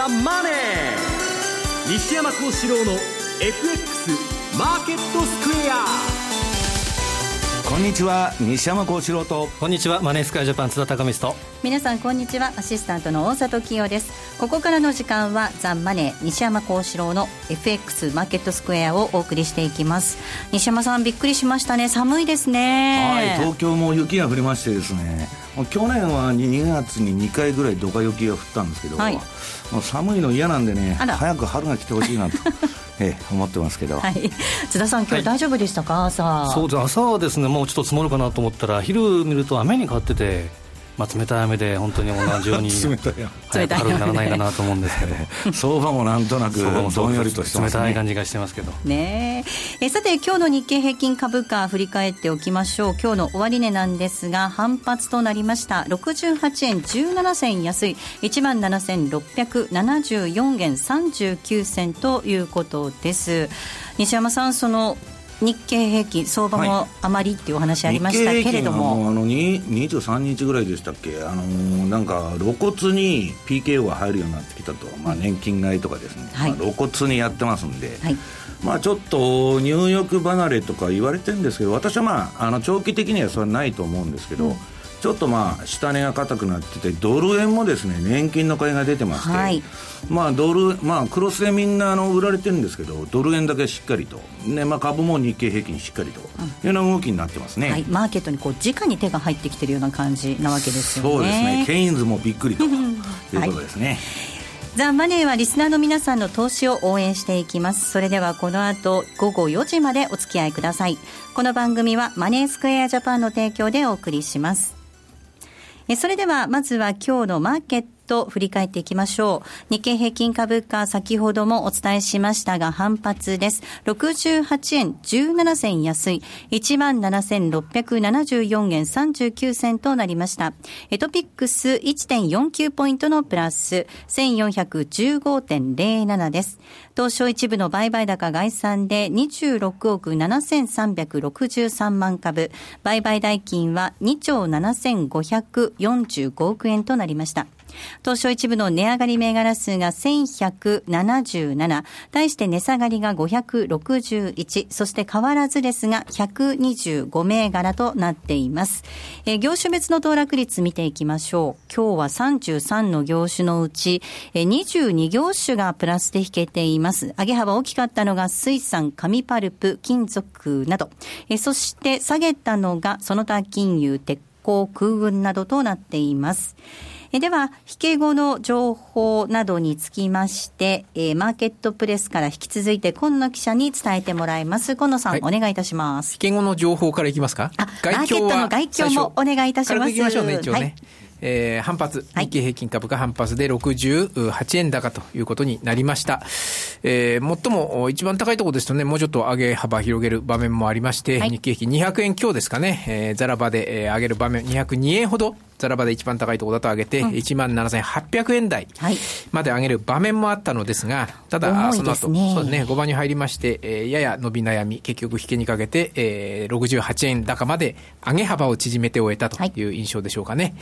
ザ・マネー」西山幸四郎の FX マーケットスクエア。こんにちは西山幸四郎と。こんにちはマネースクエアジャパン津田隆美と。皆さんこんにちはアシスタントの大里清です。ここからの時間はザ・マネー西山幸四郎の FX マーケットスクエアをお送りしていきます。西山さんびっくりしましたね。寒いですね。はい東京も雪が降りましてですね去年は2月に2回ぐらいドカ雪が降ったんですけど、はい、もう寒いの嫌なんでね早く春が来てほしいなと ええ、思ってますけど、はい、津田さん、今日大丈夫でしたか、はい、朝。そうです朝はですねもうちょっと積もるかなと思ったら、昼見ると雨に変わってて、まあ、冷たい雨で本当に同じように 冷たい雨。春にならないかなと思うんですけど。相場もなんとなくどんよりとしてます、ね、冷たい感じがしてますけど。ねえ。さて今日の日経平均株価振り返っておきましょう。今日の終値なんですが反発となりました。68円17銭安い。1万7674円39銭ということです。西山さんその日経平均相場もあまりっていうお話ありましたけれども、はい、あの23日ぐらいでしたっけ？あのなんか露骨に PKO が入るようになってきたと、まあ、年金買いとかですね、はい、まあ、露骨にやってますんで、はい、まあ、ちょっと入浴離れとか言われてるんですけど私はまああの長期的にはそれはないと思うんですけど、うんちょっとまあ下値が硬くなっててドル円もですね年金の買いが出てまして、はい、まあドルまあクロスでみんなあの売られてるんですけどドル円だけしっかりと、ねまあ、株も日経平均しっかりというような動きになってますね、はい、マーケットにこう直に手が入ってきてるような感じなわけですよね。そうですね。ケインズもびっくりということですね、はい。ザ・マネーはリスナーの皆さんの投資を応援していきます。それではこの後午後4時までお付き合いください。この番組はマネースクエアジャパンの提供でお送りします。それではまずは今日のマーケット。と振り返っていきましょう。日経平均株価、先ほどもお伝えしましたが反発です。68円17銭安い、17,674円39銭となりました。エトピックス1.49ポイントのプラス、1415.07です。東証一部の売買高概算で26億7363万株、売買代金は2兆7545億円となりました。東証一部の値上がり銘柄数が1177、対して値下がりが561、そして変わらずですが125銘柄となっています。えー、業種別の騰落率見ていきましょう。今日は33の業種のうち、えー、22業種がプラスで引けています。上げ幅大きかったのが水産、紙パルプ、金属など、えー、そして下げたのがその他金融、鉄鋼、空運などとなっています。えでは、引け後の情報などにつきまして、えー、マーケットプレスから引き続いて、今野記者に伝えてもらいます。今野さん、はい、お願いいたします。引け後の情報からいきますか？あ、マーケットの外況もお願いいたします。ね、ね。はいえー、反発、日経平均株価反発で68円高ということになりました。えー、最も一番高いところですとね、もうちょっと上げ幅広げる場面もありまして、はい、日経平均200円強ですかね、えー、ザラバで、えー、上げる場面、202円ほどザラバで一番高いところだと上げて、うん、1万7800円台まで上げる場面もあったのですが、ただ、その後、そうね、5番に入りまして、えー、やや伸び悩み、結局引けにかけて、えー、68円高まで上げ幅を縮めて終えたとい。う印象でしょうかね。はい、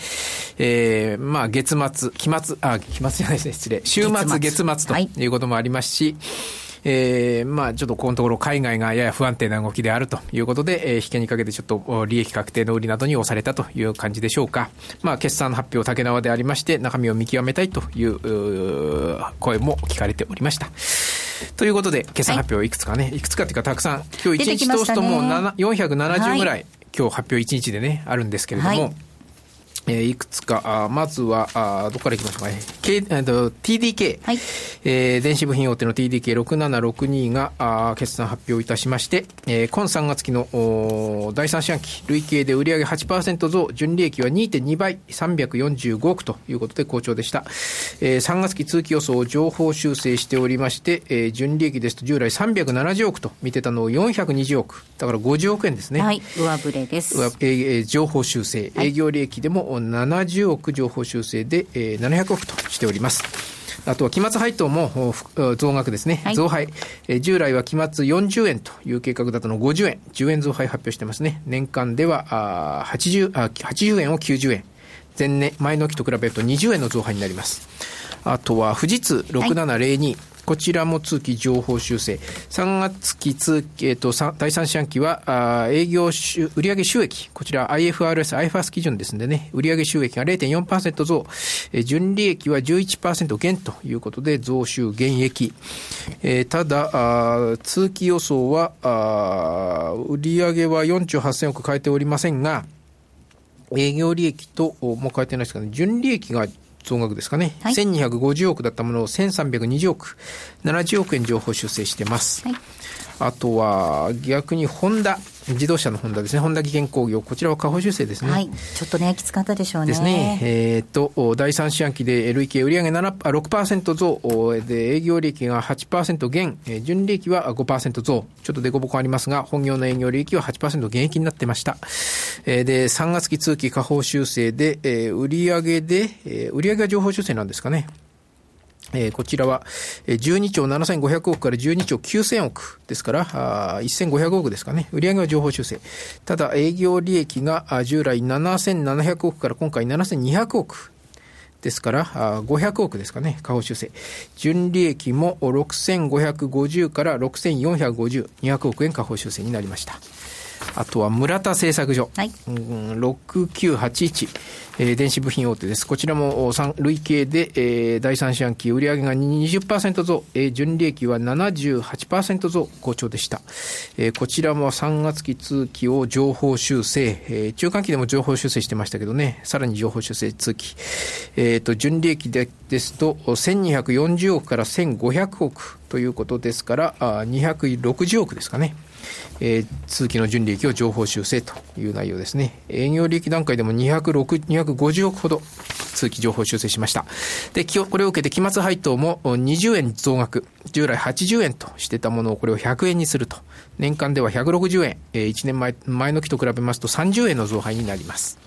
えー、まあ、月末、期末、あ、期末じゃないですね、失礼。週末、月末とい。うこともありますし、はいえー、まあちょっとこのところ海外がやや不安定な動きであるということで、えー、引けにかけてちょっと利益確定の売りなどに押されたという感じでしょうか。まあ決算発表竹縄でありまして中身を見極めたいという声も聞かれておりました。ということで、決算発表いくつかね、はい、いくつかっていうかたくさん、今日1日通すともう470ぐらい、はい、今日発表1日でね、あるんですけれども、はいえー、いくつか、あまずは、あどこからいきましょうかね。K、えー、TDK、はい、えー、電子部品大手の TDK6762 があ決算発表いたしまして、えー、今3月期のお第3四半期、累計で売上8%増、純利益は2.2倍、345億ということで好調でした。えー、3月期通期予想を情報修正しておりまして、えー、純利益ですと従来370億と見てたのを420億。だから50億円ですね。はい、上振れです。上えー、情報修正、営業利益でも、70億情報修正で、えー、700億としております。あとは期末配当も増額ですね。はい、増配、えー。従来は期末40円という計画だったの50円。10円増配発表してますね。年間ではあ 80, あ80円を90円。前年、前の期と比べると20円の増配になります。あとは富士通6702、はいこちらも通期情報修正。3月期通期、えっ、ー、と、第3四半期は、あ営業収、売上収益、こちら IFRS、IFRS 基準ですんでね、売上収益が0.4%増、えー、純利益は11%減ということで、増収減益。えー、ただ、あ通期予想は、あ売上は4兆8000億変えておりませんが、営業利益と、もう変えてないですかね、純利益が増額ですかね、はい、1250億だったものを1320億、70億円情報修正してます。はい、あとは逆にホンダ。自動車のホンダですね。ホンダ技研工業。こちらは下方修正ですね。はい。ちょっとね、きつかったでしょうね。ですね。えー、っと、第三四半期で累計売上7あ6%増で、営業利益が8%減、純利益は5%増。ちょっと凸凹ありますが、本業の営業利益は8%減益になってました。えー、で、3月期通期下方修正で、えー、売上で、えー、売上が情報修正なんですかね。えー、こちらは、12兆7500億から12兆9000億ですから、あ1500億ですかね。売上は情報修正。ただ、営業利益が従来7700億から今回7200億。ですから、500億ですかね、下方修正。純利益も6550から6450、200億円下方修正になりました。あとは村田製作所。はい。6981。えー、電子部品大手です。こちらも累計で、えー、第三四半期売上が20%増、えー、純利益は78%増、好調でした。えー、こちらも3月期通期を情報修正、えー、中間期でも情報修正してましたけどね、さらに情報修正通期。えっ、ー、と、純利益でですと、1240億から1500億ということですから、あ260億ですかね。えー、通期の純利益を情報修正という内容ですね。営業利益段階でも206、250億ほど通期情報修正しました。で、これを受けて期末配当も20円増額。従来80円としてたものをこれを100円にすると。年間では160円。えー、1年前、前の期と比べますと30円の増配になります。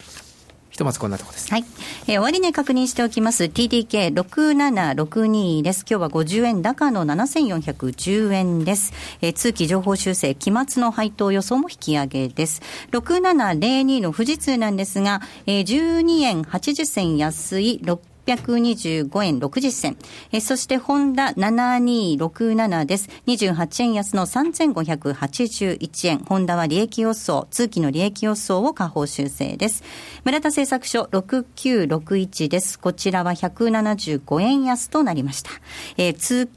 とまずこんなところです。はい。えー、終値確認しておきます。TDK6762 です。今日は50円高の7410円です。えー、通期情報修正、期末の配当予想も引き上げです。6702の富士通なんですが、えー、12円80銭安い625円60銭。えそして、ホンダ7267です。28円安の3581円。ホンダは利益予想、通期の利益予想を下方修正です。村田製作所6961です。こちらは175円安となりました。えー、通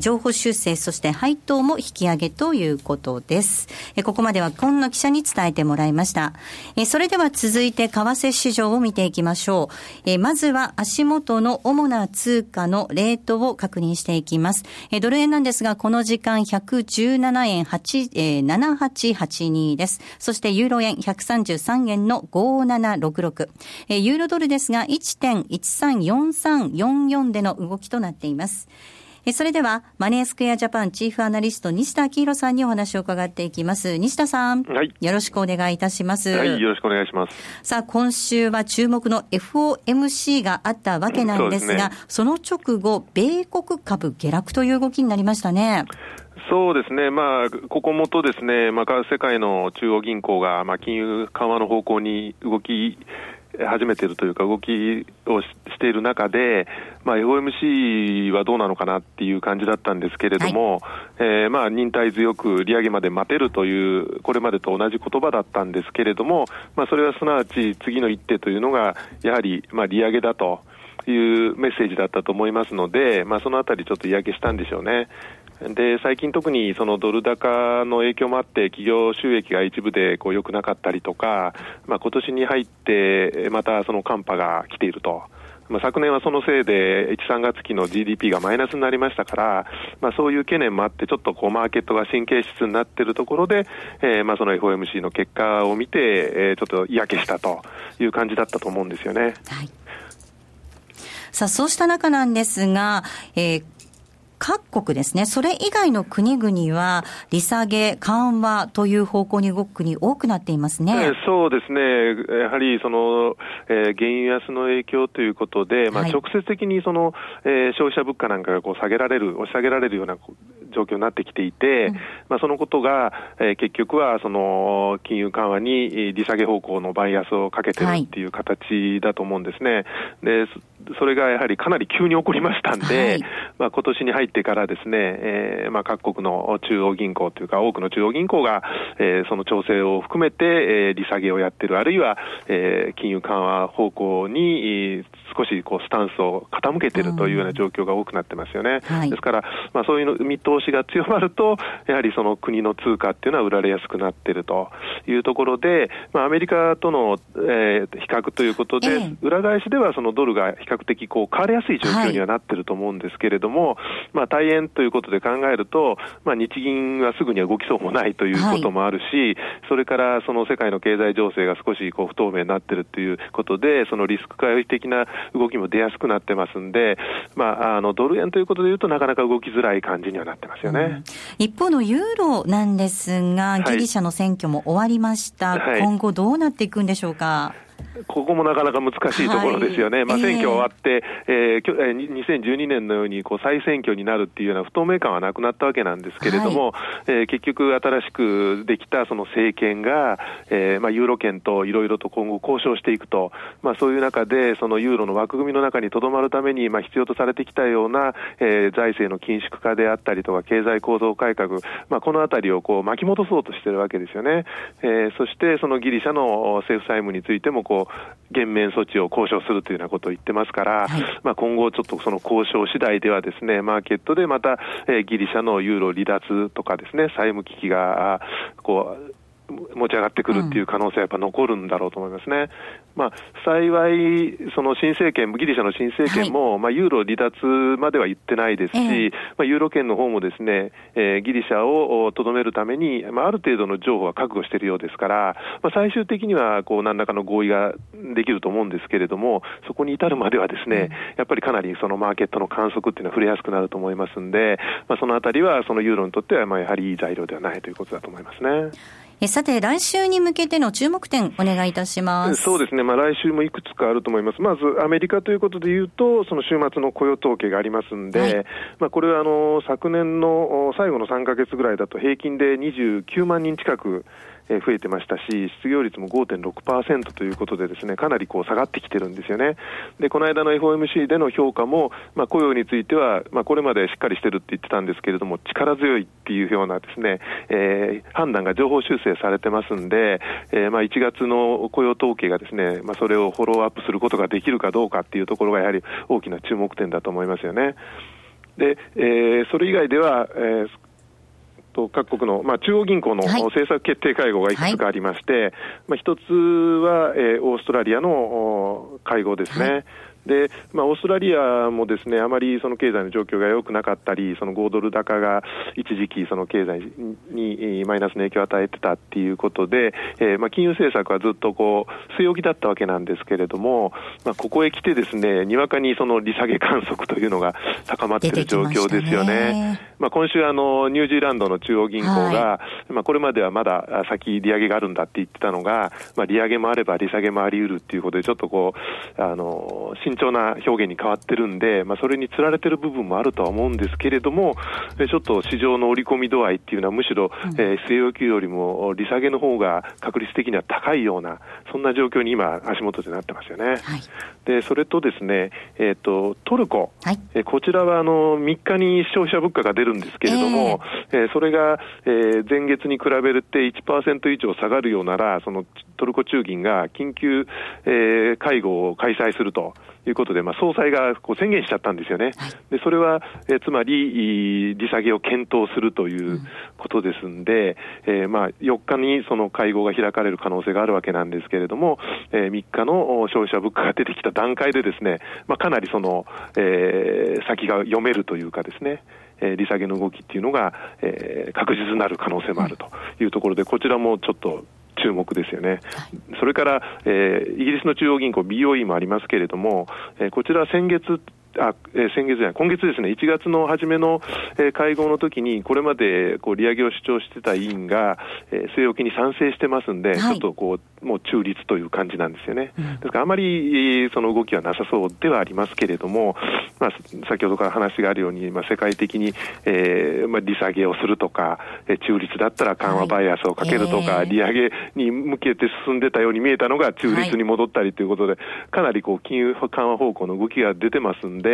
情報修正、そして配当も引き上げということです。ここまでは今野記者に伝えてもらいました。それでは続いて為替市場を見ていきましょう。まずは足元の主な通貨のレートを確認していきます。ドル円なんですが、この時間117円8、7882です。そしてユーロ円133円の5766。ユーロドルですが1.134344での動きとなっています。それでは、マネースクエアジャパンチーフアナリスト、西田明宏さんにお話を伺っていきます。西田さん。はい。よろしくお願いいたします。はい、よろしくお願いします。さあ、今週は注目の FOMC があったわけなんですが、そ、ね,、の直後、米国株下落という動きになりましたね。そうですね、まあ、ここもとですね、まあ、世界の中央銀行が、まあ、金融緩和の方向に動き始めているというか、動きをしている中で、まあ、FOMC はどうなのかなっていう感じだったんですけれども、はい、えー、まあ、忍耐強く利上げまで待てるという、これまでと同じ言葉だったんですけれども、まあ、それはすなわち次の一手というのが、やはり、まあ、利上げだと。いうメッセージだったと思いますので、まあ、そのあたりちょっと嫌気したんでしょうね。で最近、特にそのドル高の影響もあって、企業収益が一部でこう良くなかったりとか、まあ今年に入って、またその寒波が来ていると。まあ、昨年はそのせいで、1、3月期の GDP がマイナスになりましたから、まあ、そういう懸念もあって、ちょっとこうマーケットが神経質になっているところで、えー、まあその FOMC の結果を見て、えー、ちょっと嫌気したという感じだったと思うんですよね。はいさあ、そうした中なんですが、えー、各国ですね、それ以外の国々は、利下げ、緩和という方向に動く国、多くなっていますね、えー、そうですね、やはりその、えー、原油安の影響ということで、まあ、直接的にその、えー、消費者物価なんかがこう下げられる、押し下げられるような状況になってきていて、うん、まあ、そのことが、えー、結局はその金融緩和に利下げ方向のバイアスをかけてるっていう形だと思うんですね。はい、でそれがやはりかなり急に起こりましたんで、はい、まあ今年に入ってからですね、えー、まあ各国の中央銀行というか、多くの中央銀行が、えー、その調整を含めて、えー、利下げをやってる、あるいは、えー、金融緩和方向に、少しこうスタンスを傾けているというような状況が多くなってますよね。はい、ですから、まあ、そういう見通しが強まると、やはりその国の通貨っていうのは売られやすくなっているというところで、まあ、アメリカとの、えー、比較ということで、えー、裏返しではそのドルが比較的こう変わりやすい状況にはなっていると思うんですけれども、はい、まあ、大変ということで考えると、まあ、日銀はすぐには動きそうもないということもあるし、はい、それからその世界の経済情勢が少しこう不透明になっているということで、そのリスク回避的な動きも出やすくなってますんで、まあ、あのドル円ということでいうと、なかなか動きづらい感じにはなってますよね、うん、一方のユーロなんですが、ギリシャの選挙も終わりました、はい、今後、どうなっていくんでしょうか？ここもなかなか難しいところですよね、はい、まあ、選挙終わって、えー、えー、2012年のようにこう再選挙になるっていうような不透明感はなくなったわけなんですけれども、はい、えー、結局、新しくできたその政権が、えーまあ、ユーロ圏といろいろと今後交渉していくと、まあ、そういう中で、そのユーロの枠組みの中にとどまるために、まあ、必要とされてきたような、えー、財政の緊縮化であったりとか、経済構造改革、まあ、このあたりをこう巻き戻そうとしてるわけですよね。えー、そして、そのギリシャの政府債務についてもこう減免措置を交渉するというようなことを言ってますから、はい、まあ、今後、ちょっとその交渉次第ではですね、マーケットでまた、えー、ギリシャのユーロ離脱とかですね、債務危機が、こう、持ち上がってくるっていう可能性はやっぱ残るんだろうと思いますね。まあ、幸い、その新政権、ギリシャの新政権も、はい、まあ、ユーロ離脱までは言ってないですし、えー、まあ、ユーロ圏の方もですね、えー、ギリシャをとどめるために、まあ、ある程度の情報は覚悟しているようですから、まあ、最終的には、こう、何らかの合意ができると思うんですけれども、そこに至るまではですね、うん、やっぱりかなりそのマーケットの観測っていうのは触れやすくなると思いますんで、まあ、そのあたりは、そのユーロにとっては、まあ、やはりいい材料ではないということだと思いますね。さて、来週に向けての注目点、お願いいたします。そうですね、まあ、来週もいくつかあると思います、まずアメリカということでいうと、その週末の雇用統計がありますんで、はい、まあ、これはあの昨年の最後の3か月ぐらいだと、平均で29万人近くえ増えてましたし、失業率も5.6%ということで、ですねかなりこう下がってきてるんですよね。で、この間の FOMC での評価も、まあ、雇用については、まあ、これまでしっかりしてるって言ってたんですけれども、力強いっていうようなですね、えー、判断が情報修正されてますんで、えー、まあ1月の雇用統計がですね、まあ、それをフォローアップすることができるかどうかっていうところがやはり大きな注目点だと思いますよね。で、えー、それ以外では、えーと各国の、まあ、中央銀行の政策決定会合がいくつかありまして、はい、まあ、一つは、えー、オーストラリアの会合ですね。はいで、まあ、オーストラリアもですね、あまりその経済の状況が良くなかったり、その5ドル高が一時期その経済にマイナスの影響を与えてたっていうことで、えー、まあ、金融政策はずっとこう、据え置きだったわけなんですけれども、まあ、ここへ来てですね、にわかにその利下げ観測というのが高まっている状況ですよね。ねまあ、今週あの、ニュージーランドの中央銀行が、はい、まあ、これまではまだ先利上げがあるんだって言ってたのが、まあ、利上げもあれば利下げもあり得るっていうことで、ちょっとこう、あの、慎重な表現に変わってるんで、まあ、それにつられてる部分もあるとは思うんですけれども、ちょっと市場の織り込み度合いっていうのは、むしろ、うん、えー、据え置きよりも利下げの方が確率的には高いような、そんな状況に今、足元でなってますよね。はい、でそれとですね、えーと、トルコ、はい、えこちらはあの3日に消費者物価が出るんですけれども、えー、えー、それが、えー、前月に比べるて1%以上下がるようなら、そのトルコ中銀が緊急、えー、会合を開催すると。いうことで、まあ、総裁がこう宣言しちゃったんですよね。で、それは、えー、つまり、利下げを検討するということですんで、うん、えー、まあ、4日にその会合が開かれる可能性があるわけなんですけれども、えー、3日の消費者物価が出てきた段階でですね、まあ、かなりその、えー、先が読めるというかですね、えー、利下げの動きっていうのが、えー、確実になる可能性もあるというところで、こちらもちょっと注目ですよね。それから、えー、イギリスの中央銀行 BOE もありますけれども、えー、こちら先月あ、えー、先月じゃない、今月ですね、1月の初めの、えー、会合の時に、これまでこう利上げを主張してた委員が、えー、据え置きに賛成してますんで、はい、ちょっとこう、もう中立という感じなんですよね。うん、ですから、あまりその動きはなさそうではありますけれども、まあ、先ほどから話があるように、まあ、世界的に、えーまあ、利下げをするとか、えー、中立だったら緩和バイアスをかけるとか、はい、利上げに向けて進んでたように見えたのが中立に戻ったりということで、はい、かなりこう金融緩和方向の動きが出てますんで、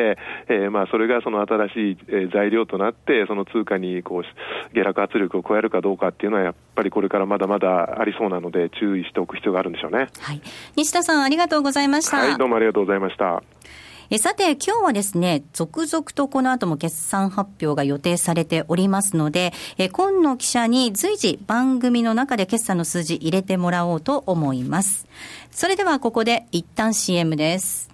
えーまあ、それがその新しい、えー、材料となって、その通貨にこう下落圧力を加えるかどうかっていうのは、やっぱりこれからまだまだありそうなので、注意しておく必要があるんでしょうね。はい、西田さん、ありがとうございました。はい、どうもありがとうございました。えさて、今日はですね、続々とこの後も決算発表が予定されておりますので、え今野記者に随時番組の中で決算の数字入れてもらおうと思います。それではここで一旦 CM です。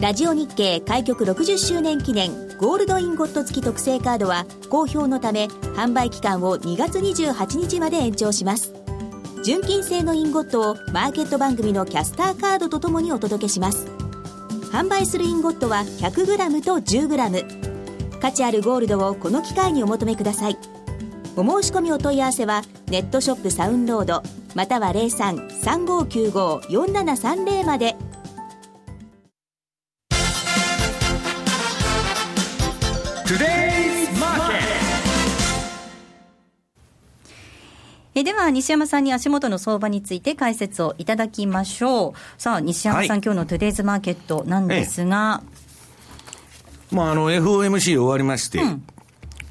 ラジオ日経開局60周年記念ゴールドインゴット付き特製カードは好評のため販売期間を2月28日まで延長します。純金製のインゴットをマーケット番組のキャスターカードとともにお届けします。販売するインゴットは 100g と 10g 価値あるゴールドをこの機会にお求めください。お申し込みお問い合わせはネットショップサウンロードまたは0335954730まで。えでは、西山さんに足元の相場について解説をいただきましょう。さあ、西山さん、はい、今日のトゥデイズマーケットなんですが。ええ、まあ、あの、FOMC 終わりまして、うん、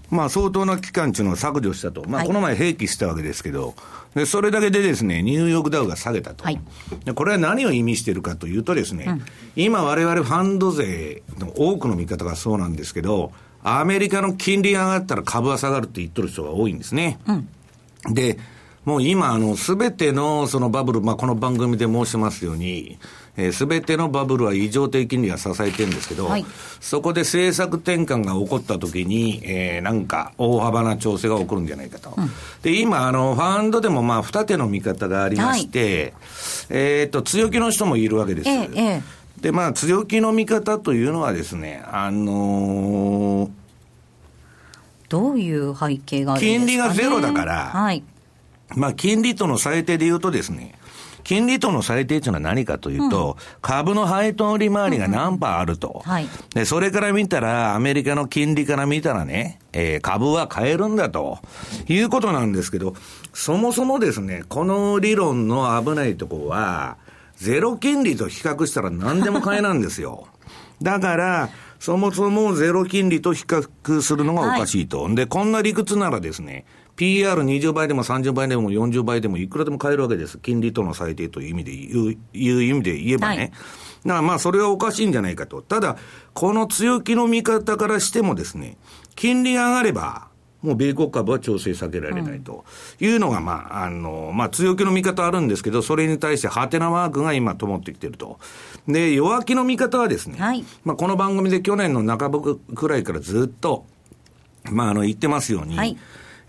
まあ、相当な期間というのを削除したと。まあ、この前併記したわけですけど、で、それだけでですね、ニューヨークダウが下げたと。はい、でこれは何を意味しているかというとですね、うん、今我々ファンド税の多くの見方がそうなんですけど、アメリカの金利が上がったら株は下がるって言ってる人が多いんですね。うん、で、もう今、あの、すべてのそのバブル、まあ、この番組で申しますように、す、え、べ、てのバブルは異常低金利が支えてるんですけど、はい、そこで政策転換が起こったときに、えー、なんか大幅な調整が起こるんじゃないかと。うん、で、今、あの、ファンドでもまあ、二手の見方がありまして、はい、えっ、と、強気の人もいるわけです。ええ、で、まあ、強気の見方というのはですね、あのー、どういう背景があるんですか、ね、金利がゼロだから、はい。まあ、金利との最低で言うとですね、金利との最低というのは何かというと、うん、株の配当利回りが何パーあると、うんはい、で。それから見たら、アメリカの金利から見たらね、えー、株は買えるんだと。いうことなんですけど、そもそもですね、この理論の危ないところは、ゼロ金利と比較したら何でも買えなんですよ。だから、そもそもゼロ金利と比較するのがおかしいと。はい、で、こんな理屈ならですね、PR20 倍でも30倍でも40倍でもいくらでも買えるわけです。金利との最低という意味で言う、いう意味で言えばね。はい、だからまあそれはおかしいんじゃないかと。ただ、この強気の見方からしてもですね、金利が上がれば、もう米国株は調整避けられないというのが、まあ、あの、まあ、強気の見方あるんですけど、それに対してハテナマークが今、灯ってきてると。で、弱気の見方はですね、はい、まあ、この番組で去年の半ばくらいからずっと、まあ、あの、言ってますように、はい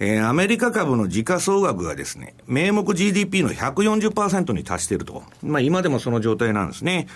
えー、アメリカ株の時価総額がですね、名目 GDP の140%に達していると。まあ今でもその状態なんですね。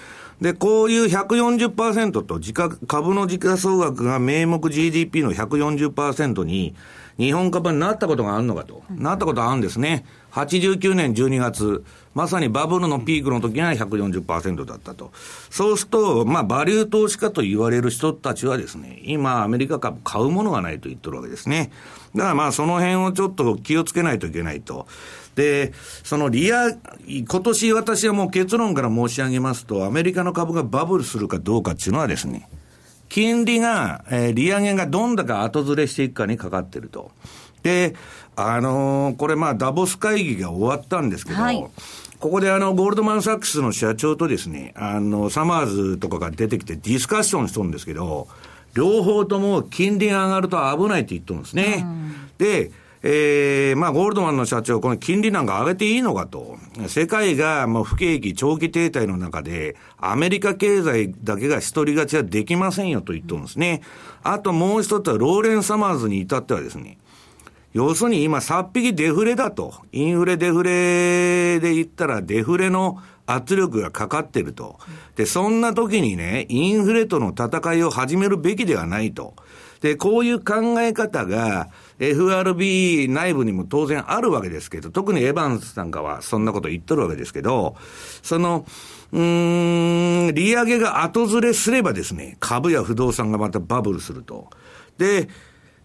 で、こういう140%と時価、株の時価総額が名目 GDP の140%に、日本株になったことがあるのかと。なったことあるんですね。89年12月、まさにバブルのピークの時は140%だったと。そうすると、まあ、バリュー投資家と言われる人たちはですね、今、アメリカ株買うものがないと言ってるわけですね。だからまあ、その辺をちょっと気をつけないといけないと。で、その利上今年私はもう結論から申し上げますと、アメリカの株がバブルするかどうかっていうのはですね、金利が、えー、利上げがどんだけ後ずれしていくかにかかってると。で、あのー、これまあダボス会議が終わったんですけど、はい、ここであの、ゴールドマンサックスの社長とですね、あの、サマーズとかが出てきてディスカッションしとるんですけど、両方とも金利が上がると危ないって言っとるんですね。で、えー、まあ、ゴールドマンの社長、この金利なんか上げていいのかと。世界がもう不景気、長期停滞の中で、アメリカ経済だけが一人勝ちはできませんよと言っとるんですね。あともう一つは、ローレン・サマーズに至ってはですね、要するに今、さっぴきデフレだと。インフレ、デフレで言ったら、デフレの圧力がかかってると。で、そんな時にね、インフレとの戦いを始めるべきではないと。で、こういう考え方が、FRB 内部にも当然あるわけですけど、特にエヴァンスなんかはそんなこと言っとるわけですけど、その、うん、利上げが後ずれすればですね、株や不動産がまたバブルすると。で、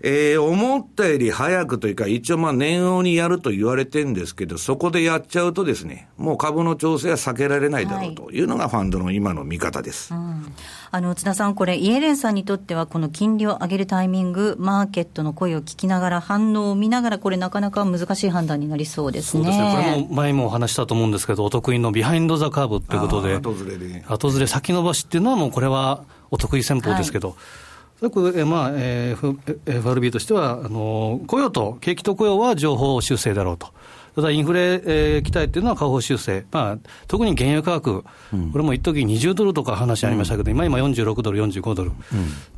えー、思ったより早くというか、一応まあ年央にやると言われてるんですけど、そこでやっちゃうとですね、もう株の調整は避けられないだろうというのがファンドの今の見方です。はい、うん、あの、津田さん、これ、イエレンさんにとっては、この金利を上げるタイミング、マーケットの声を聞きながら、反応を見ながら、これ、なかなか難しい判断になりそうですね。そうですね。これも前もお話したと思うんですけど、お得意の behind the curve ということで、後ずれで。後ずれ先延ばしっていうのは、もうこれはお得意戦法ですけど、はいそれまあ、えー、FRB としては、あの雇用と、景気と雇用は情報修正だろうと。ただインフレ、えー、期待っていうのは下方修正、まあ、特に原油価格、うん、これも一時20ドルとか話ありましたけど、うん、今、今46ドル、45ドル、うん、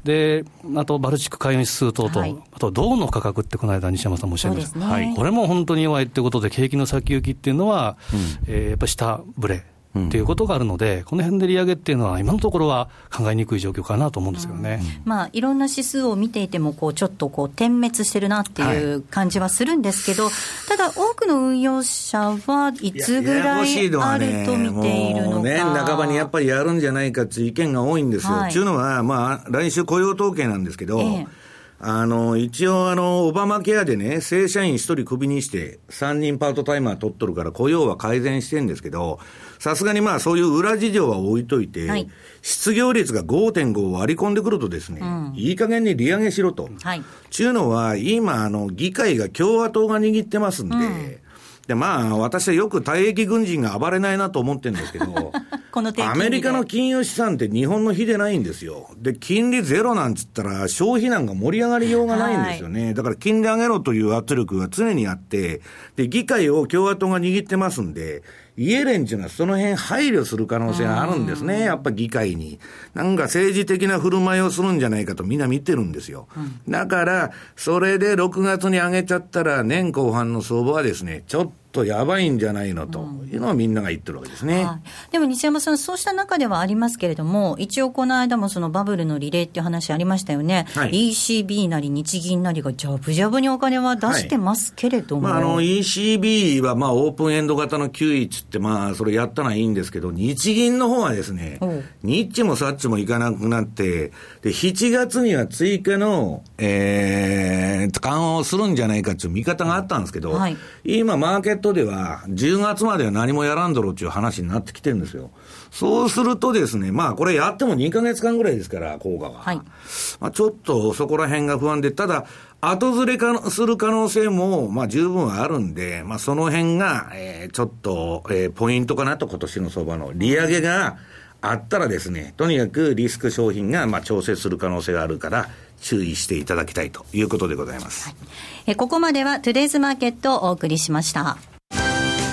であとバルチック海運指数等々、はい、あと銅の価格ってこの間、西山さんもおっしゃいました、ね。はい、これも本当に弱いってことで、景気の先行きっていうのは、うん、えー、やっぱり下振れ。っていうことがあるので、この辺で利上げっていうのは、今のところは考えにくい状況かなと思うんですけどね、うん、まあ、いろんな指数を見ていてもこう、ちょっとこう点滅してるなっていう感じはするんですけど、はい、ただ、多くの運用者はいつぐらいあると見ているのか、ね、年半ばにやっぱりやるんじゃないかっていう意見が多いんですよ。はい、いうのは、まあ、来週雇用統計なんですけど、ええあの、一応あの、オバマケアでね、正社員一人クビにして、三人パートタイマー取っとるから雇用は改善してんですけど、さすがにまあそういう裏事情は置いといて、はい、失業率が5.5割り込んでくるとですね、うん、いい加減に利上げしろと。はい。ちゅうのは、今あの、議会が共和党が握ってますんで、うんで、まあ、私はよく退役軍人が暴れないなと思ってるんですけど、アメリカの金融資産って日本の比でないんですよ。で、金利ゼロなんつったら消費なんか盛り上がりようがないんですよね。はい、だから金利上げろという圧力が常にあって、で、議会を共和党が握ってますんで、イエレンっていうのはその辺配慮する可能性があるんですね、やっぱ議会に。なんか政治的な振る舞いをするんじゃないかとみんな見てるんですよ。だから、それで6月に上げちゃったら、年後半の相場はですね、ちょっとやばいんじゃないのというのはみんなが言ってるわけですね、うんはい、でも西山さん、そうした中ではありますけれども、一応この間もそのバブルのリレーっていう話ありましたよね、はい、ECB なり日銀なりがじゃぶじゃぶにお金は出してますけれども、はい、まあ、あの ECB はまあオープンエンド型の9 1って、まあ、それやったのはいいんですけど、日銀の方はですね、ニッチもサッチもいかなくなって、で7月には追加の、えー、緩和をするんじゃないかっていう見方があったんですけど、はい、今、マーケットットでは、10月までは何もやらんだろうっていう話になってきてるんですよ。そうするとですね、まあこれやっても2か月間ぐらいですから、効果は。はい、まあ、ちょっとそこら辺が不安で、ただ、後ずれかする可能性も、まあ十分あるんで、まあその辺が、えー、ちょっと、えー、ポイントかなと、今年の相場の利上げがあったらですね、とにかくリスク商品が、まあ調整する可能性があるから、注意していただきたいということでございます。はい、えここまではトゥデイズマーケットをお送りしました。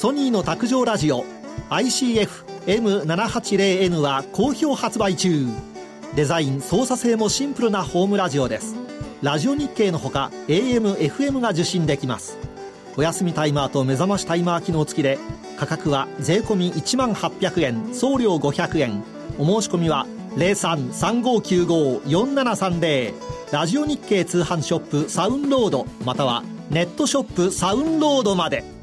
ソニーの卓上ラジオ ICF-M780N は好評発売中。デザイン操作性もシンプルなホームラジオです。ラジオ日経のほか AM、FM が受信できます。お休みタイマーと目覚ましタイマー機能付きで価格は税込1万800円送料500円。お申し込みは0335954730ラジオ日経通販ショップサウンロードまたはネットショップサウンロードまで。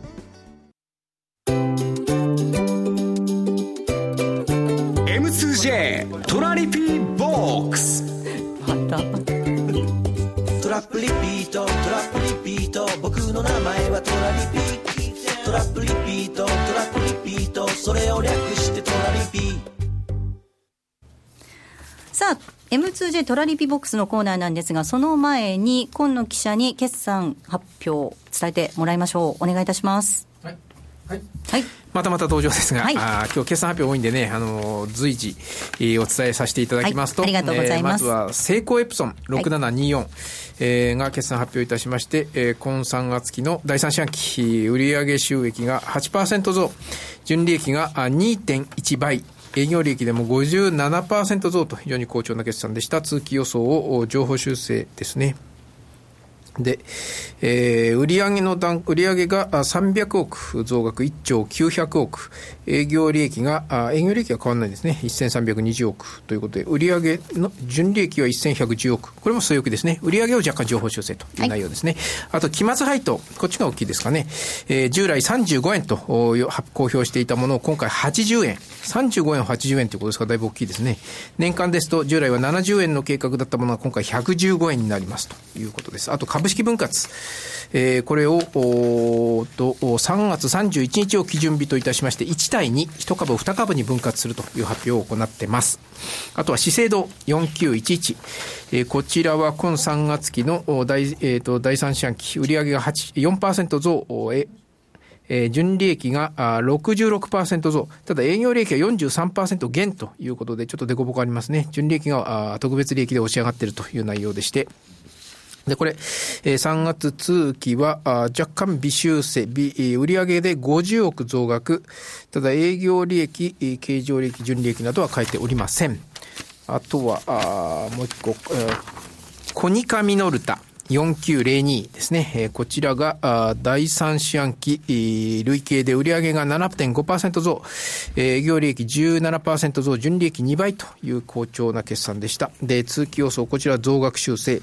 M2J トラリピーボックストラップリピートトラップリピート僕の名前はトラリピトラップリピートトラップリピートそれを略してトラリピさあ M2J トラリピボックスのコーナーなんですが、その前に、今野記者に決算発表伝えてもらいましょう。お願いいたします。はい。はい。はい。またまた登場ですが、はい、あ今日決算発表多いんでね、あの随時、えー、お伝えさせていただきますと、はい、ありがとうございます。えー、まずは、セイコーエプソン6724、はい、えー、が決算発表いたしまして、えー、今3月期の第3四半期、売上収益が8%増、純利益が2.1倍、営業利益でも57%増と非常に好調な決算でした。通期予想を情報修正ですね。で、えー、売上の段、売上が300億増額1兆900億、営業利益が、あ営業利益は変わらないですね。1320億ということで、売上の純利益は1110億。これも据え置きですね。売上を若干情報修正という内容ですね。はい、あと、期末配当。こっちが大きいですかね。えー、従来35円と公表していたものを今回80円。35円80円ということですから、だいぶ大きいですね。年間ですと、従来は70円の計画だったものが今回115円になりますということです。あと、株式分割。えー、これを、おと、3月31日を基準日といたしまして、1対2、1株を2株に分割するという発表を行ってます。あとは資生堂4911。えー、こちらは今3月期の第,、えーと、第3四半期、売上が4%増、ええー、純利益が66%増。ただ営業利益は43%減ということで、ちょっと凸凹ありますね。純利益が特別利益で押し上がっているという内容でして、で、これ、えー、3月通期は、あ若干微修正、微、売上で50億増額。ただ営業利益、経常利益、純利益などは書いておりません。あとは、あもう一個、えー、コニカミノルタ。4902ですね。こちらが、第3四半期、累計で売上が7.5%増、えー、営業利益17%増、純利益2倍という好調な決算でした。で、通期予想、こちら増額修正。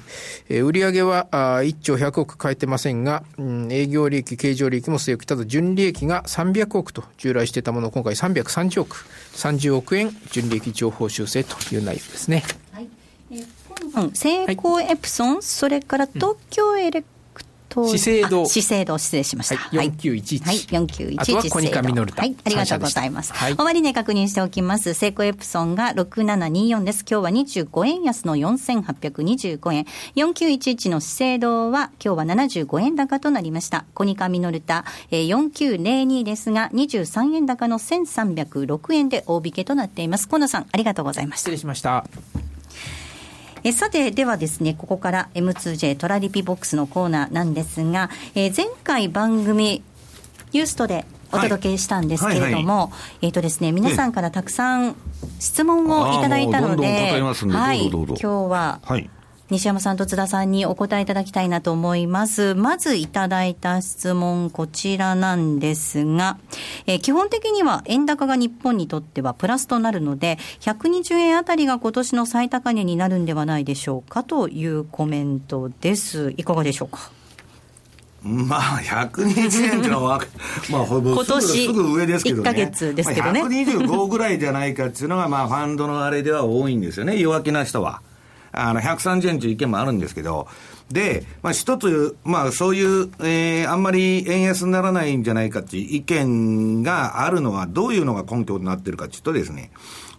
えー、売上は1兆100億変えてませんが、営業利益、経常利益も据え置き、ただ純利益が300億と従来していたものを今回330億、30億円、純利益情報修正という内容ですね。はいん、セイコーエプソン、はい、それから東京エレクト資生堂。資生堂、失礼しました。はい、4911。はい、4911。あとはコニカミノルタ。はい、ありがとうございます。はい、終わり値確認しておきます。セイコーエプソンが6724です。今日は25円安の4825円。4911の資生堂は今日は75円高となりました。コニカミノルタ、えー、4902ですが、23円高の1306円で大引けとなっています。河野さん、ありがとうございました。失礼しました。えさて、ではですね、ここから M2J トラリピボックスのコーナーなんですが、えー、前回番組、ユーストでお届けしたんですけれども、えっ、ー、とですね、皆さんからたくさん質問をいただいたので、はい、今日は、はい西山さんと津田さんにお答えいただきたいなと思います。まずいただいた質問、こちらなんですが、えー、基本的には円高が日本にとってはプラスとなるので、120円あたりが今年の最高値になるんではないでしょうかというコメントです。いかがでしょうか？まあ、120円っていうのは、まあ、ほぼすぐすぐ上ですけどね。1ヶ月ですけどね。まあ、125ぐらいじゃないかっていうのが、まあ、ファンドのあれでは多いんですよね、弱気な人は。あの、130円という意見もあるんですけど、で、まあ一つ、まあそういう、えー、あんまり円安にならないんじゃないかっていう意見があるのは、どういうのが根拠になってるかというとですね、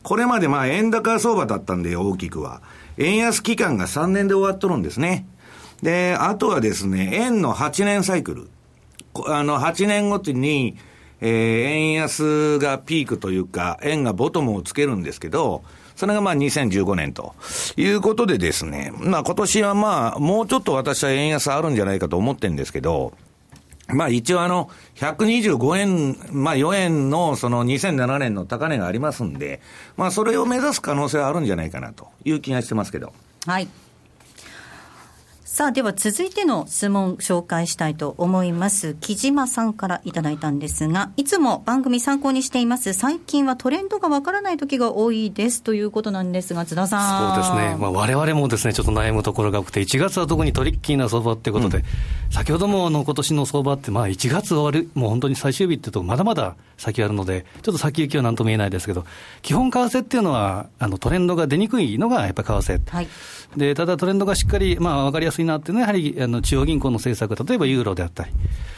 これまでまあ円高相場だったんで、大きくは。円安期間が3年で終わっとるんですね。で、あとはですね、円の8年サイクル。あの、8年ごとに、えー、円安がピークというか、円がボトムをつけるんですけど、それがまあ2015年ということでですね、まあ今年はまあもうちょっと私は円安あるんじゃないかと思ってるんですけど、まあ一応あの、125円、まあ4円のその2007年の高値がありますんで、まあそれを目指す可能性はあるんじゃないかなという気がしてますけど。はい。さあ、では続いての質問紹介したいと思います。木島さんからいただいたんですが、いつも番組参考にしています。最近はトレンドがわからない時が多いですということなんですが、津田さん。そうですね。まあ、我々もですね、ちょっと悩むところが多くて、1月は特にトリッキーな相場ってことで、うん、先ほどもあの今年の相場って、まあ1月終わる、もう本当に最終日っていうと、まだまだ先あるので、ちょっと先行きはなんとも言えないですけど、基本為替っていうのは、あのトレンドが出にくいのがやっぱり為替。はいでただトレンドがしっかり、まあ、分かりやすいなっていうのは、やはりあの中央銀行の政策、例えばユーロであったり、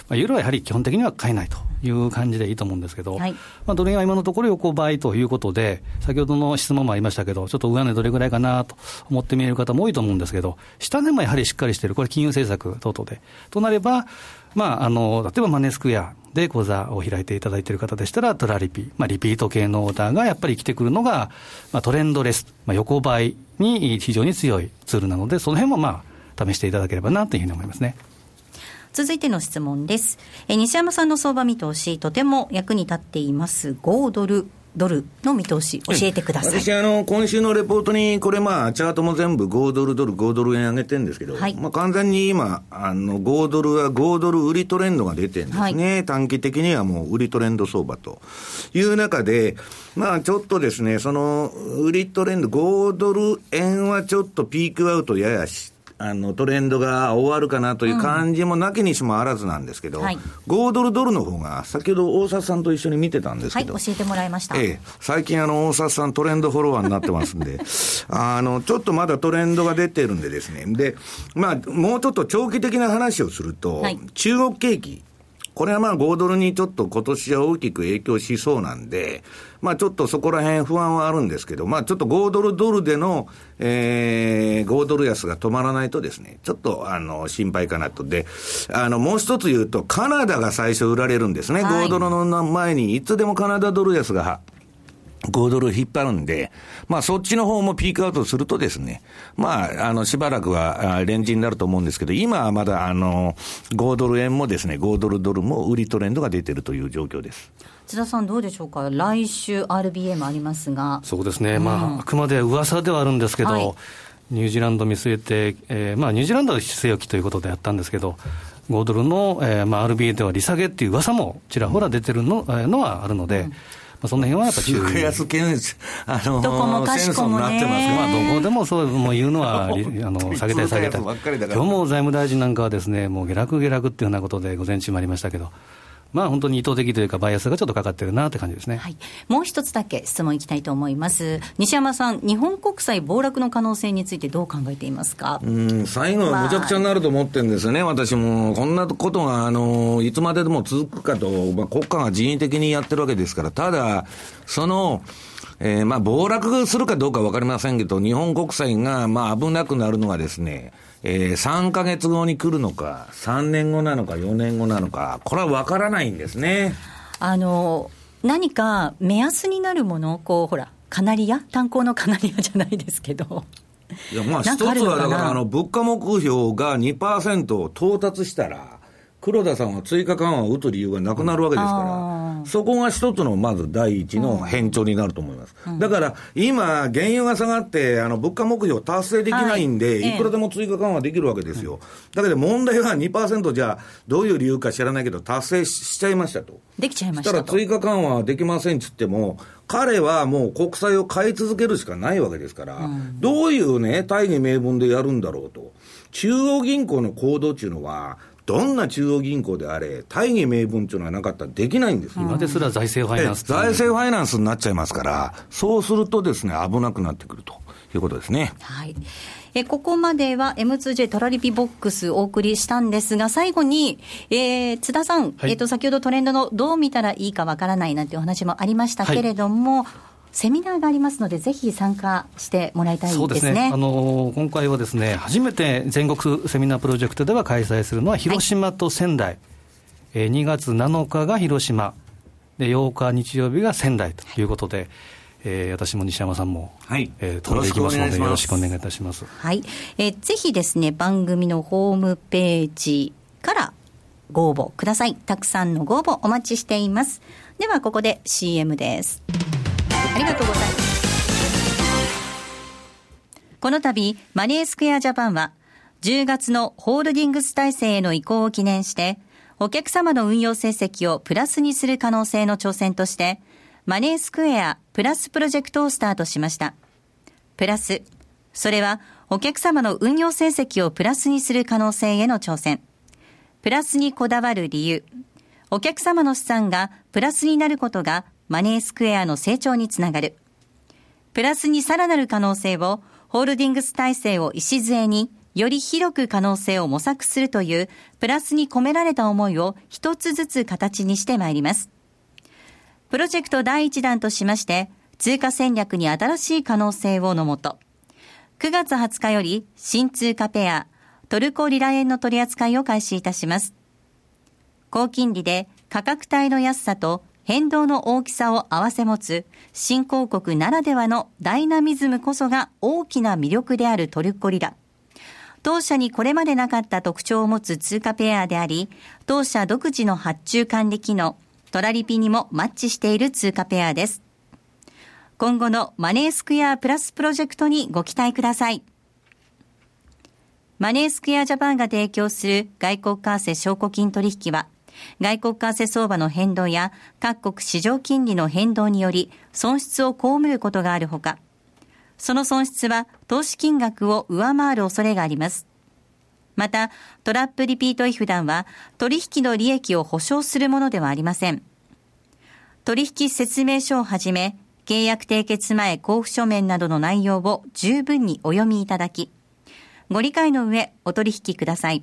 まあ、ユーロはやはり基本的には買えないという感じでいいと思うんですけど、はい、まあ、ドル円は今のところ横ばいということで、先ほどの質問もありましたけど、ちょっと上値どれぐらいかなと思って見える方も多いと思うんですけど、下値もやはりしっかりしている、これ、金融政策等々で。となれば、まあ、あの例えばマネースクエアで講座を開いていただいている方でしたら、トラリピ、まあ、リピート系のオーダーがやっぱり来てくるのが、まあ、トレンドレス、まあ、横ばいに非常に強いツールなので、その辺もまあ試していただければなというふうに思いますね。続いての質問です。え西山さんの相場見通し、とても役に立っています5ドルドルの見通し、教えてください。私、あの、今週のレポートに、これまあ、チャートも全部5ドルドル、5ドル円上げてるんですけど、はい、まあ、完全に今、あの、5ドルは5ドル売りトレンドが出てるんですね。はい、短期的にはもう売りトレンド相場という中で、まあ、ちょっとですね、その、売りトレンド、5ドル円はちょっとピークアウトややしあのトレンドが終わるかなという感じもなきにしもあらずなんですけど、うんはい、5ドルドルの方が、先ほど大沢さんと一緒に見てたんですけど、はい、教えてもらいました、ええ、最近あの、大沢さん、トレンドフォロワーになってますんで、あのちょっとまだトレンドが出てるんでですね、でまあ、もうちょっと長期的な話をすると、はい、中国景気、これはまあ5ドルにちょっと今年は大きく影響しそうなんで、まあちょっとそこら辺不安はあるんですけど、まあちょっと5ドルドルでの、えー、5ドル安が止まらないとですね、ちょっとあの心配かなと。で、あのもう一つ言うと、カナダが最初売られるんですね。はい、5ドルの前にいつでもカナダドル安が5ドル引っ張るんで、まあそっちの方もピークアウトするとですね、まあ、あの、しばらくはレンジになると思うんですけど、今はまだあの、5ドル円もですね、5ドルドルも売りトレンドが出てるという状況です。津田さん、どうでしょうか、来週 RBM ありますが。そうですね、うん、まあ、あくまで噂ではあるんですけど、はい、ニュージーランド見据えて、えー、まあ、ニュージーランドは据え置きということでやったんですけど、5ドルの、えーまあ、RBA では利下げっていう噂もちらほら出てるの,、えー、のはあるので、うん。まあ、その辺はやっぱ注意。安 検あのどこもかしこもね。まあ、どこでもそうもう言うのは、あの下げたい下げたい。今日も財務大臣なんかはですね、もう下落下落っていうようなことで午前中もありましたけど。まあ、本当に意図的というか、バイアスがちょっとかかってるなって感じですね、はい、もう一つだけ質問いきたいと思います、西山さん、日本国債暴落の可能性について、どう考えていますか？うん最後はむちゃくちゃになると思ってるんですよね、私も、こんなことがあのいつまででも続くかと、まあ、国家が人為的にやってるわけですから、ただ、その、えー、まあ、暴落するかどうか分かりませんけど、日本国債が、まあ、危なくなるのはですね、えー、3か月後に来るのか、3年後なのか、4年後なのか、これは分からないんですね。あの何か目安になるもの、こうほら、カナリア、炭鉱のカナリアじゃないですけど。いやまあ、一つはだから、あの物価目標が2%到達したら、黒田さんは追加緩和を打つ理由がなくなるわけですから、そこが一つのまず第一の変調になると思います。うん、だから、今、原油が下がって、あの物価目標達成できないんで、はい、いくらでも追加緩和できるわけですよ。だけど問題は2%じゃ、どういう理由か知らないけど、達成しちゃいましたと。できちゃいましたたら追加緩和できませんっつっても、彼はもう国債を買い続けるしかないわけですから、うん、どういうね、大義名分でやるんだろうと。中央銀行の行動っていうのは、どんな中央銀行であれ、大義名分というのはなかったらできないんです今ですら財政ファイナンス財政ファイナンスになっちゃいますから、そうするとですね、危なくなってくるということですね。はい。えここまでは M2J トラリピボックスお送りしたんですが、最後に、えー、津田さん、はい、えっ、と、先ほどトレンドのどう見たらいいかわからないなんていうお話もありましたけれども、はいセミナーがありますので、ぜひ参加してもらいたいですね。そうですね。あの今回はですね、初めて全国セミナープロジェクトでは開催するのは広島と仙台。はい、えー、2月7日が広島、で8日日曜日が仙台ということで。はいえー、私も西山さんも、はいえー、飛んでいきますので、よろしくお願いいたします。はい、えー、ぜひですね、番組のホームページからご応募ください。たくさんのご応募お待ちしています。では、ここで CM です。ありがとうございます。この度、マネースクエアジャパンは、10月のホールディングス体制への移行を記念して、お客様の運用成績をプラスにする可能性の挑戦として、マネースクエアプラスプロジェクトをスタートしました。プラス、それはお客様の運用成績をプラスにする可能性への挑戦。プラスにこだわる理由。お客様の資産がプラスになることがマネースクエアの成長につながる。プラスにさらなる可能性をホールディングス体制を礎により広く可能性を模索するというプラスに込められた思いを一つずつ形にしてまいります。プロジェクト第一弾としまして、通貨戦略に新しい可能性をのもと、9月20日より新通貨ペア、トルコリラ円の取り扱いを開始いたします。高金利で価格帯の安さと変動の大きさを合わせ持つ新興国ならではのダイナミズムこそが大きな魅力であるトルコリラ。当社にこれまでなかった特徴を持つ通貨ペアであり、当社独自の発注管理機能、トラリピにもマッチしている通貨ペアです。今後のマネースクエアプラスプロジェクトにご期待ください。マネースクエアジャパンが提供する外国為替証拠金取引は、外国為替相場の変動や各国市場金利の変動により損失を被ることがあるほか、その損失は投資金額を上回る恐れがあります。また、トラップリピート違反団は取引の利益を保証するものではありません。取引説明書をはじめ、契約締結前交付書面などの内容を十分にお読みいただき、ご理解の上お取引ください。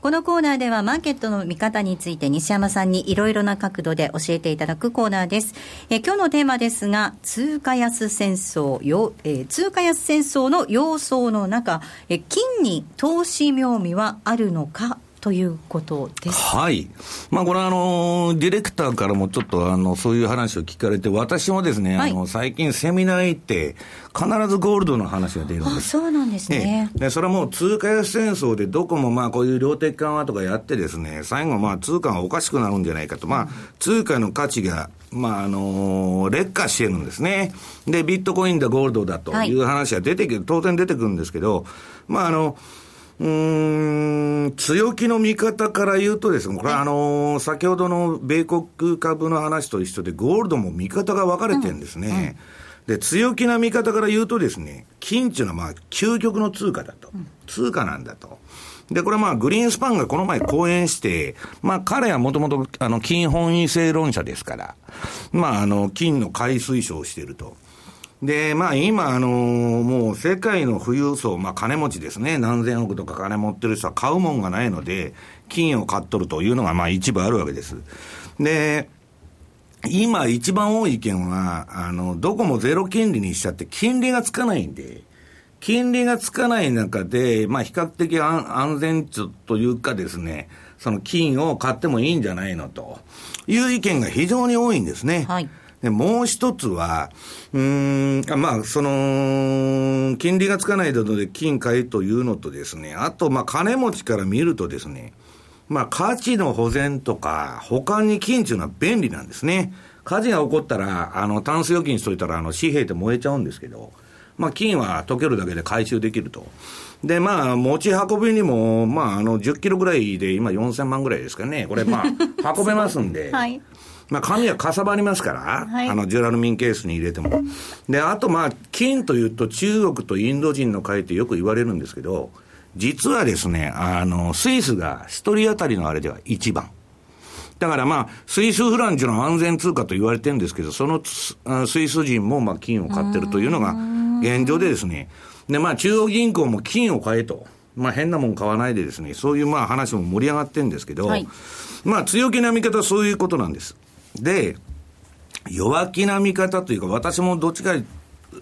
このコーナーではマーケットの見方について西山さんにいろいろな角度で教えていただくコーナーです。え今日のテーマですが、通貨安戦争、よえー、通貨安戦争の様相の中、え金に投資妙味はあるのかということです。はい。まあ、これはあの、ディレクターからもちょっとあの、そういう話を聞かれて、私もですね、はい、あの、最近セミナー行って、必ずゴールドの話が出るんです。あ、そうなんですね。で、それはもう通貨安戦争でどこもまあ、こういう量的緩和とかやってですね、最後まあ、通貨がおかしくなるんじゃないかと。まあ、通貨の価値が、まあ、あのー、劣化してるんですね。で、ビットコインだ、ゴールドだという話が出てくる、はい、当然出てくるんですけど、まあ、あの、うん、強気の見方から言うとですね、これはあのー、先ほどの米国株の話と一緒で、ゴールドも見方が分かれてるんですね。うんうん、で、強気な見方から言うとですね、金っていうのはまあ、究極の通貨だと。通貨なんだと。で、これまあ、グリーンスパンがこの前講演して、まあ、彼はもともと、あの、金本位制論者ですから、まあ、あの、金の買い推奨をしていると。で、まあ今、あのー、もう世界の富裕層、まあ金持ちですね。何千億とか金持ってる人は買うもんがないので、金を買っとるというのがまあ一部あるわけです。で、今一番多い意見は、あの、どこもゼロ金利にしちゃって金利がつかないんで、金利がつかない中で、まあ比較的安全というかですね、その金を買ってもいいんじゃないのという意見が非常に多いんですね。はい。で、もう一つは、うん、まあ、その、金利がつかないので金買いというのとですね、あと、まあ、金持ちから見るとですね、まあ、価値の保全とか、保管に金っていうのは便利なんですね。火事が起こったら、あの、タンス預金しといたら、あの、紙幣って燃えちゃうんですけど、まあ、金は溶けるだけで回収できると。で、まあ、持ち運びにも、まあ、あの、10キロぐらいで、今4000万ぐらいですかね。これ、まあ、運べますんで。はい。まあ、紙はかさばりますから、はい、あの、ジュラルミンケースに入れても。で、あと、まあ、金というと中国とインド人の会ってよく言われるんですけど、実はですね、あの、スイスが一人当たりのあれでは一番。だからまあ、スイスフランチの安全通貨と言われてるんですけど、そのスイス人もまあ金を買ってるというのが現状でですね。で、まあ中央銀行も金を買えと。まあ変なもん買わないでですね、そういうまあ話も盛り上がってるんですけど、はい、まあ強気な見方はそういうことなんです。で、弱気な見方というか、私もどっちか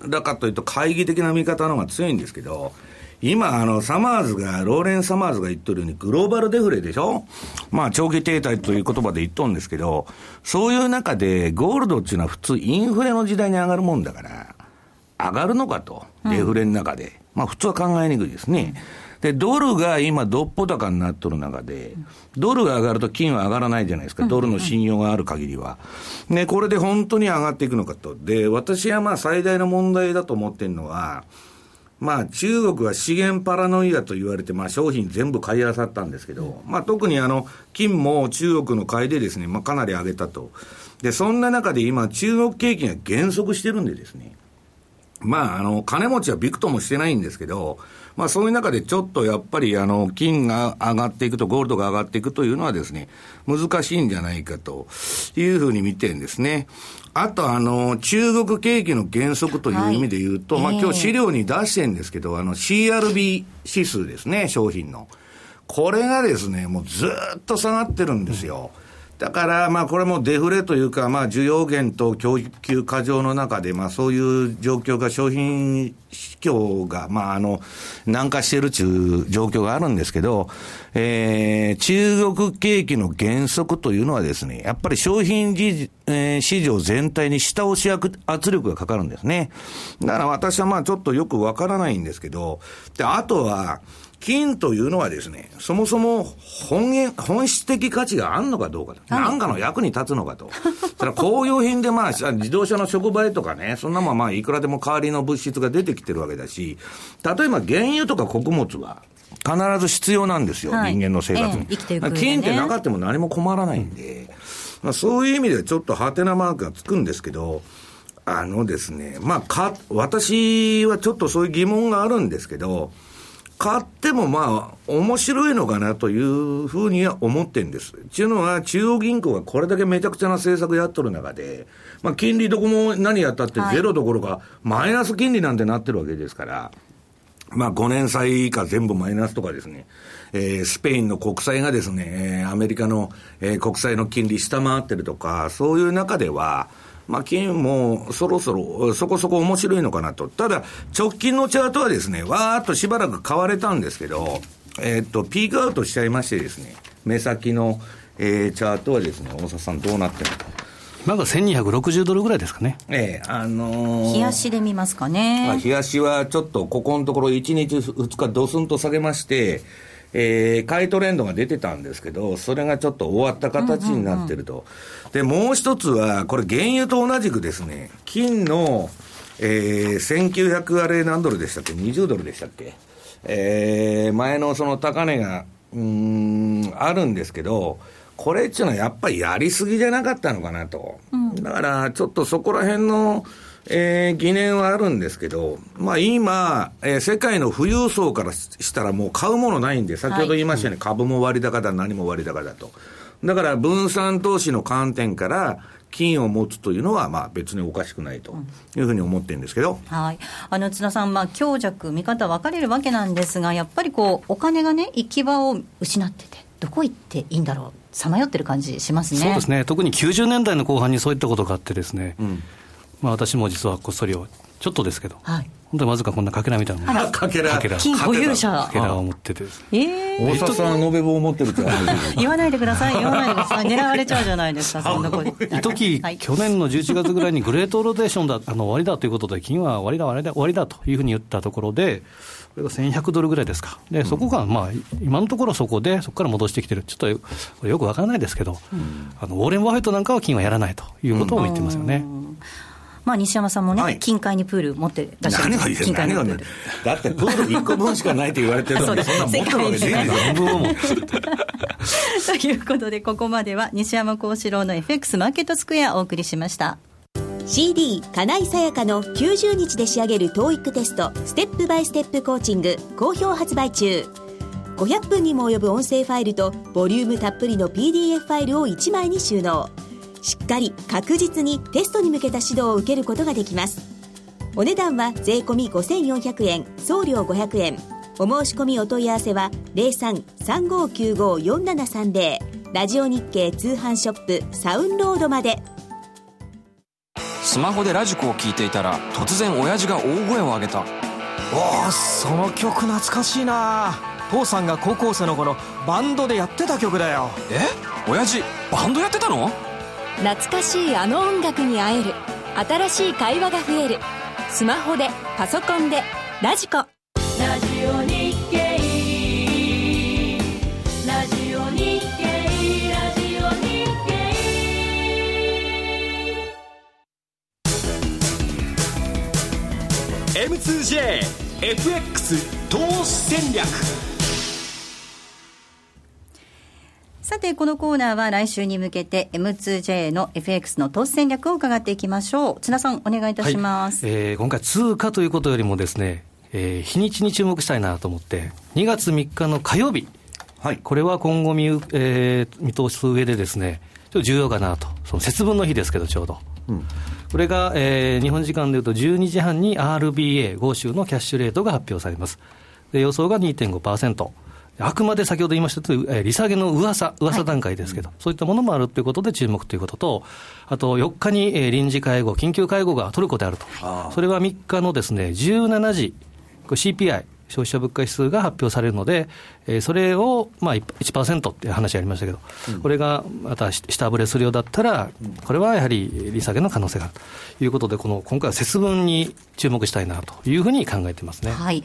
だかというと、懐疑的な見方の方が強いんですけど、今、あの、サマーズが、ローレン・サマーズが言っとるように、グローバルデフレでしょ？まあ、長期停滞という言葉で言っとるんですけど、そういう中で、ゴールドっていうのは普通、インフレの時代に上がるもんだから、上がるのかと、デフレの中で。うん、まあ、普通は考えにくいですね。で、ドルが今、どっぽ高になっとる中で、ドルが上がると金は上がらないじゃないですか、ドルの信用がある限りは。ね、これで本当に上がっていくのかと。で、私はまあ最大の問題だと思ってるのは、まあ、中国は資源パラノイアと言われて、まあ、商品全部買いあさったんですけど、まあ、特にあの、金も中国の買いでですね、まあ、かなり上げたと。で、そんな中で今、中国景気が減速してるんでですね、まあ、あの、金持ちはびくともしてないんですけど、まあそういう中でちょっとやっぱりあの、金が上がっていくと、ゴールドが上がっていくというのはですね、難しいんじゃないかというふうに見てるんですね。あとあの、中国景気の減速という意味で言うと、はい、まあ今日資料に出してるんですけど、あの CRB 指数ですね、商品の。これがですね、もうずっと下がってるんですよ。うんだから、まあ、これもデフレというか、まあ、需要減と供給過剰の中で、まあ、そういう状況が、商品市況が、まあ、あの、軟化しているという状況があるんですけど、えー、中国景気の減速というのはですね、やっぱり商品じ、えー市場全体に下押し圧力がかかるんですね。だから私はまあ、ちょっとよくわからないんですけど、で、あとは、金というのはですね、そもそも本本質的価値があるのかどうかと、はい、なんかの役に立つのかと。それ公用品でまあ、自動車の触媒とかね、そんなもんまあ、いくらでも代わりの物質が出てきてるわけだし、例えば原油とか穀物は、必ず必要なんですよ、はい、人間の生活に。ええね、金ってなかっても何も困らないんで、まあ、そういう意味ではちょっとハテナマークがつくんですけど、あのですね、まあ、か、私はちょっとそういう疑問があるんですけど、買ってもまあ、面白いのかなというふうには思ってんです。っていうのは、中央銀行がこれだけめちゃくちゃな政策やっとる中で、まあ、金利どこも何やったってゼロどころか、マイナス金利なんてなってるわけですから、まあ、5年債以下全部マイナスとかですね、えー、スペインの国債がですね、アメリカの、えー、国債の金利下回ってるとか、そういう中では、まあ、金もそろそろそこそこ面白いのかなと。ただ、直近のチャートはですね、わーっとしばらく買われたんですけど、えー、っと、ピークアウトしちゃいましてですね、目先の、えー、チャートはですね、大沢さんどうなってるのか。なんか1260ドルぐらいですかね。ええあのー、冷やしで見ますかね。冷やしはちょっとここのところ1日2日ドスンと下げまして、えー、買いトレンドが出てたんですけど、それがちょっと終わった形になってると。で、もう一つは、これ原油と同じくですね、金の、えー、1900あれ何ドルでしたっけ ?20 ドルでしたっけ？えー、前のその高値が、うん、あるんですけど、これっていうのはやっぱりやりすぎじゃなかったのかなと。うん、だから、ちょっとそこら辺の、えー、疑念はあるんですけど、まあ今、えー、世界の富裕層からしたらもう買うものないんで、先ほど言いましたように、株も割高だ、何も割高だと。だから分散投資の観点から、金を持つというのは、まあ、別におかしくないというふうに思ってるんですけど、はい、あの津田さん、まあ、強弱、見方分かれるわけなんですが、やっぱりこうお金がね、行き場を失ってて、どこ行っていいんだろう、さまよってる感じしますね。そうですね、特に90年代の後半にそういったことがあってですね、うんまあ、私も実はこっそりをちょっとですけど、はい、本当にわずかこんなかけらみたいなもの。かけら。金保有者。かけらを持っててええー、大沢さん延べ棒を持ってるって言わないでください。言わないでください。狙われちゃうじゃないですかそんなこと。一時、はい、去年の11月ぐらいにグレートローテーションだあの終わりだということで金は終わりだ終わりだ終わりだというふうに言ったところでこれが1100ドルぐらいですか、でそこが、まあ、今のところそこで、そこから戻してきてる、ちょっとこれよくわからないですけど、うん、あのウォーレン・バフェットなんかは金はやらないということを言ってますよね。うんまあ、西山さんもね、はい、近海にプール持ってらっしゃる。何が言って何がだってプール1個分しかないと言われてるのにそんな持ってるわけない半分を持ってるということでここまでは西山幸四郎の FX マーケットスクエアお送りしました。CD 金井さやかの90日で仕上げる TOEIC テストステップバイステップコーチング好評発売中。500分にも及ぶ音声ファイルとボリュームたっぷりの PDF ファイルを1枚に収納しっかり確実にテストに向けた指導を受けることができます。お値段は税込5400円送料500円。お申し込みお問い合わせは0335954730ラジオ日経通販ショップサウンロードまで。スマホでラジコを聞いていたら突然親父が大声を上げた。おおその曲懐かしいな。父さんが高校生の頃バンドでやってた曲だよ。え？親父バンドやってたの？懐かしいあの音楽に会える。新しい会話が増える。スマホでパソコンでラジコ。ラジオ日経。ラジオ日経。ラジオ日経。M2JFX 投資戦略。さて、このコーナーは来週に向けて M2J の FX の投資戦略を伺っていきましょう。津田さん、お願いいたします。はい、えー、今回通貨ということよりもですね、えー、日にちに注目したいなと思って、2月3日の火曜日、はい、これは今後見,、えー、見通す上でですね、ちょっと重要かなと、その節分の日ですけど、ちょうど。うん、これが、えー、日本時間でいうと12時半に RBA、豪州のキャッシュレートが発表されます。で予想が2.5%。あくまで先ほど言いましたとおり、えー、利下げの噂、噂段階ですけど、はい、そういったものもあるということで注目ということと、あと4日に、えー、臨時会合、緊急会合がトルコであると、それは3日のですね17時、CPI、消費者物価指数が発表されるので、えー、それを、まあ1、1%っていう話ありましたけど、うん、これがまた下振れするようだったら、これはやはり利下げの可能性があるということで、この今回は節分に注目したいなというふうに考えてますね。はい。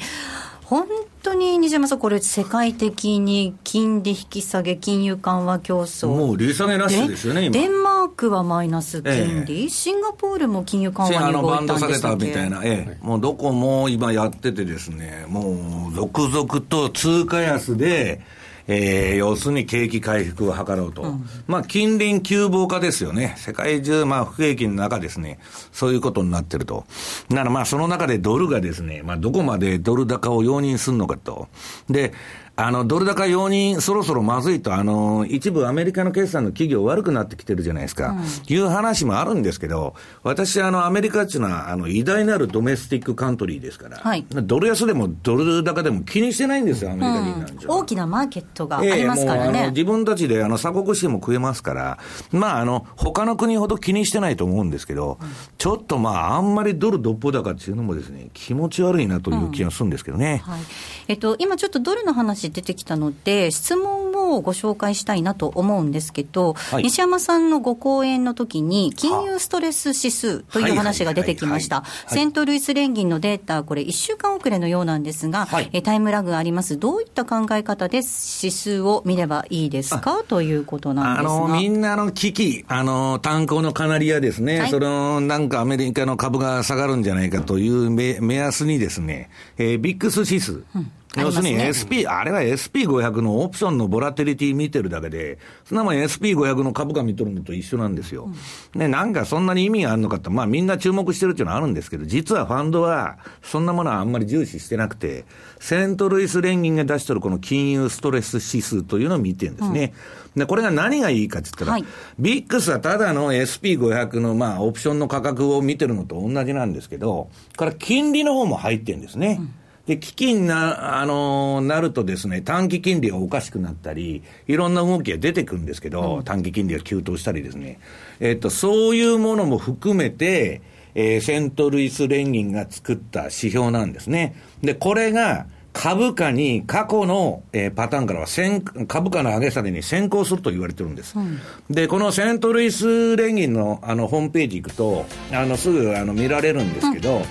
本当に西山さん、これ、世界的に金利引き下げ、金融緩和競争、もう利下げラッシュですよね、デンマークはマイナス金利、ええ、シンガポールも金融緩和に動いたんでしたっけみたいな、ええ、もうどこも今やっててですね、もう続々と通貨安で、えー、要するに景気回復を図ろうと。うん、まあ、近隣急防化ですよね。世界中、まあ、不景気の中ですね、そういうことになってると。だからまあ、その中でドルがですね、まあ、どこまでドル高を容認するのかと。で、あの、ドル高容認、そろそろまずいと、あの、一部アメリカの決算の企業悪くなってきてるじゃないですか。うん、いう話もあるんですけど、私、あの、アメリカっていうのは、あの、偉大なるドメスティックカントリーですから、はい、ドル安でもドル高でも気にしてないんですよ、アメリカ人なんじゃ、うん、大きなマーケットがありますからね。えー、自分たちで、あの、鎖国しても食えますから、まあ、あの、他の国ほど気にしてないと思うんですけど、うん、ちょっとまあ、あんまりドルどっぽ高っていうのもですね、気持ち悪いなという気がするんですけどね。はい。えっと、今ちょっとドルの話出てきたので、質問をご紹介したいなと思うんですけど、はい、西山さんのご講演の時に、金融ストレス指数という話が出てきました。セントルイス連銀のデータ、これ1週間遅れのようなんですが、はい、タイムラグがあります。どういった考え方で指数を見ればいいですか？ということなんですが。あの、みんなの危機、あの、炭鉱のカナリアですね、はい、その、なんかアメリカの株が下がるんじゃないかという目目安にですね、えー、ビックス指数、うん要するに SP、あれは SP500 のオプションのボラテリティ見てるだけで、そんなもん SP500 の株価見とるのと一緒なんですよ。うん、ね、なんかそんなに意味があるのかって、まあみんな注目してるっていうのはあるんですけど、実はファンドはそんなものはあんまり重視してなくて、セントルイス連銀が出してるこの金融ストレス指数というのを見てるんですね。うん、で、これが何がいいかって言ったら、はい、ビックスはただの SP500 のまあオプションの価格を見てるのと同じなんですけど、これ金利の方も入ってるんですね。うんで、基金な、あのー、なるとですね、短期金利がおかしくなったり、いろんな動きが出てくるんですけど、うん、短期金利が急騰したりですね。えっと、そういうものも含めて、えー、セントルイス連銀が作った指標なんですね。で、これが、株価に過去の、えー、パターンからは先株価の上げ下げに先行すると言われてるんです。うん、で、このセントルイス連銀のあのホームページ行くと、あのすぐあの見られるんですけど、うん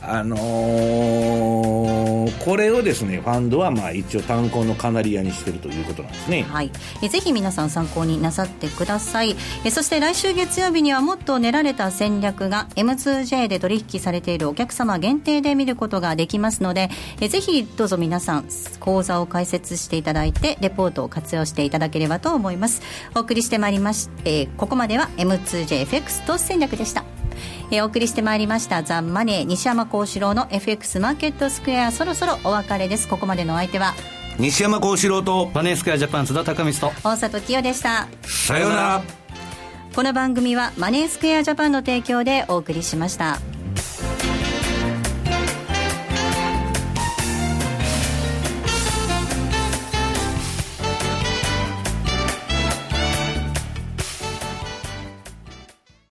あのー、これをですね、ファンドはまあ一応単行のカナリアにしてるということなんですね。はい。えぜひ皆さん参考になさってください。えそして来週月曜日にはもっと練られた戦略が M2J で取引されているお客様限定で見ることができますので、えぜひどうぞ皆さん講座を開設していただいて、レポートを活用していただければと思います。お送りしてまいりまし、えー、ここまでは M2JFX 投資戦略でした。えー、お送りしてまいりましたザ・マネー西山幸四郎の FX マーケットスクエア。そろそろお別れです。ここまでのお相手は西山幸四郎とマネースクエアジャパン津田隆光と大里清でした。さようなら。この番組はマネースクエアジャパンの提供でお送りしました。